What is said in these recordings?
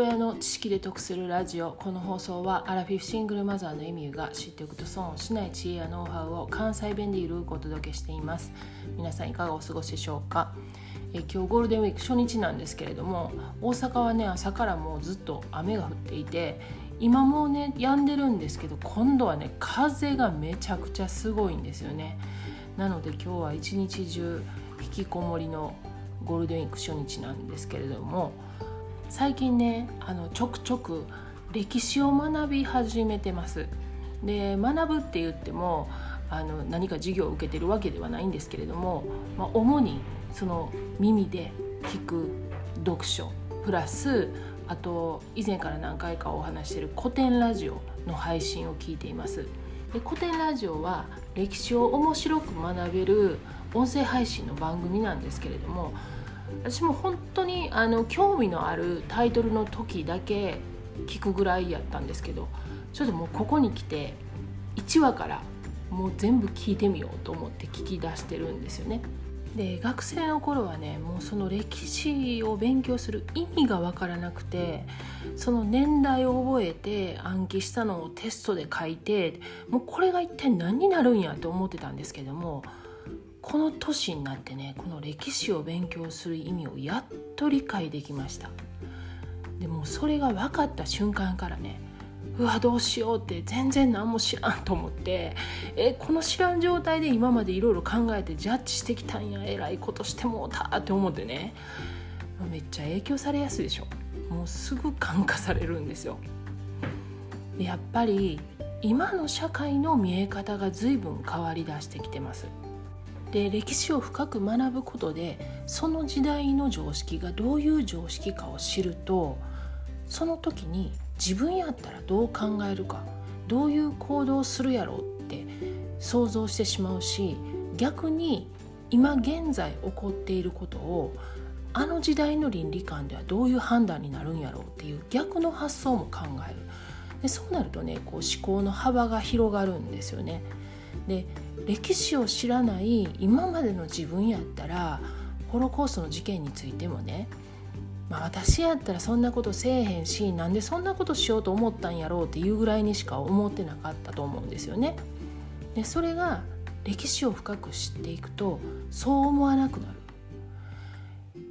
親の知識で得するラジオ。この放送はアラフィフシングルマザーのエミューが知っておくと損をしない知恵やノウハウを関西弁でゆるくお届けしています。皆さんいかがお過ごしでしょうか？え今日ゴールデンウィーク初日なんですけれども大阪はね朝からもうずっと雨が降っていて今もうね止んでるんですけど今度はね風がめちゃくちゃすごいんですよね。なので今日は一日中引きこもりのゴールデンウィーク初日なんですけれども最近ねあのちょくちょく歴史を学び始めてます。で学ぶって言ってもあの何か授業を受けてるわけではないんですけれども、まあ、主にその耳で聞く読書プラスあと以前から何回かお話してる古典ラジオの配信を聞いています。で古典ラジオは歴史を面白く学べる音声配信の番組なんですけれども私も本当にあの興味のあるタイトルの時だけ聞くぐらいやったんですけどちょっともうここに来て1話からもう全部聞いてみようと思って聞き出してるんですよね。で学生の頃はねもうその歴史を勉強する意味が分からなくてその年代を覚えて暗記したのをテストで書いてもうこれが一体何になるんやと思ってたんですけどもこの年になってねこの歴史を勉強する意味をやっと理解できました。でもそれが分かった瞬間からねうわどうしようって全然何も知らんと思ってえこの知らん状態で今までいろいろ考えてジャッジしてきたんやえらいことしてもうたって思ってねめっちゃ影響されやすいでしょ。もうすぐ感化されるんですよ。やっぱり今の社会の見え方が随分変わりだしてきてます。で歴史を深く学ぶことでその時代の常識がどういう常識かを知るとその時に自分やったらどう考えるかどういう行動をするやろうって想像してしまうし逆に今現在起こっていることをあの時代の倫理観ではどういう判断になるんやろうっていう逆の発想も考えるでそうなるとねこう思考の幅が広がるんですよね。で歴史を知らない今までの自分やったらホロコーストの事件についてもね、まあ、私やったらそんなことせえへんしなんでそんなことしようと思ったんやろうっていうぐらいにしか思ってなかったと思うんですよね。でそれが歴史を深く知っていくとそう思わなくなる。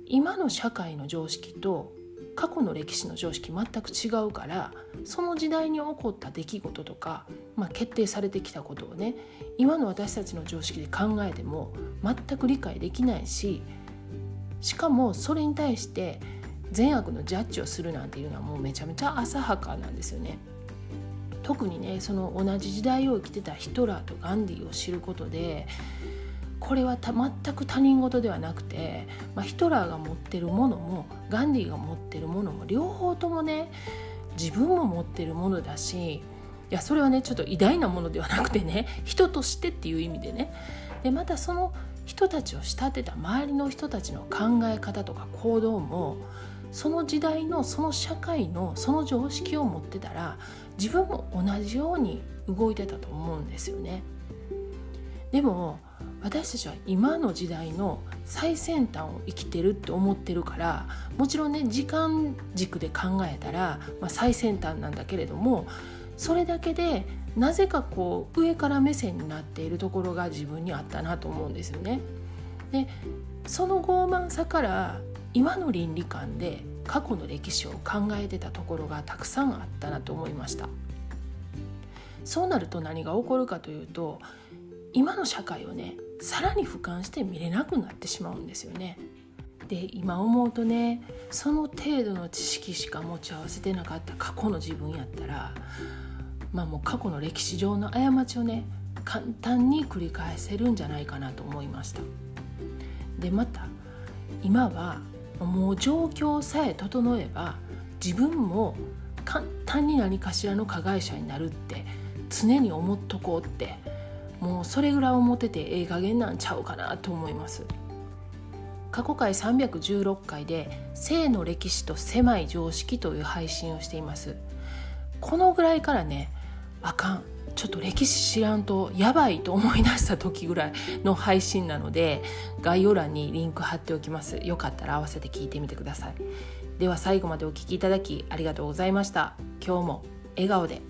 今の社会の常識と過去の歴史の常識全く違うからその時代に起こった出来事とか、まあ、決定されてきたことをね今の私たちの常識で考えても全く理解できないししかもそれに対して善悪のジャッジをするなんていうのはもうめちゃめちゃ浅はかなんですよね。特にねその同じ時代を生きてたヒトラーとガンディを知ることでこれは全く他人事ではなくて、まあ、ヒトラーが持ってるものもガンディーが持ってるものも両方ともね自分も持ってるものだしいやそれはねちょっと偉大なものではなくてね人としてっていう意味でねでまたその人たちを慕ってた周りの人たちの考え方とか行動もその時代のその社会のその常識を持ってたら自分も同じように動いてたと思うんですよね。でも私たちは今の時代の最先端を生きてるって思ってるからもちろんね時間軸で考えたら、まあ、最先端なんだけれどもそれだけでなぜかこう上から目線になっているところが自分にあったなと思うんですよね。でその傲慢さから今の倫理観で過去の歴史を考えてたところがたくさんあったなと思いました。そうなると何が起こるかというと今の社会をねさらに俯瞰して見れなくなってしまうんですよね。で今思うとねその程度の知識しか持ち合わせてなかった過去の自分やったらまあもう過去の歴史上の過ちをね簡単に繰り返せるんじゃないかなと思いました。でまた今はもう状況さえ整えば自分も簡単に何かしらの加害者になるって常に思っとこうってもうそれぐらい思っててええ加減なんちゃうかなと思います。過去回316回で「性の歴史と狭い常識」という配信をしています。このぐらいからねあかん。ちょっと歴史知らんとやばいと思い出した時ぐらいの配信なので概要欄にリンク貼っておきます。よかったら合わせて聞いてみてください。では最後までお聴きいただきありがとうございました。今日も笑顔で。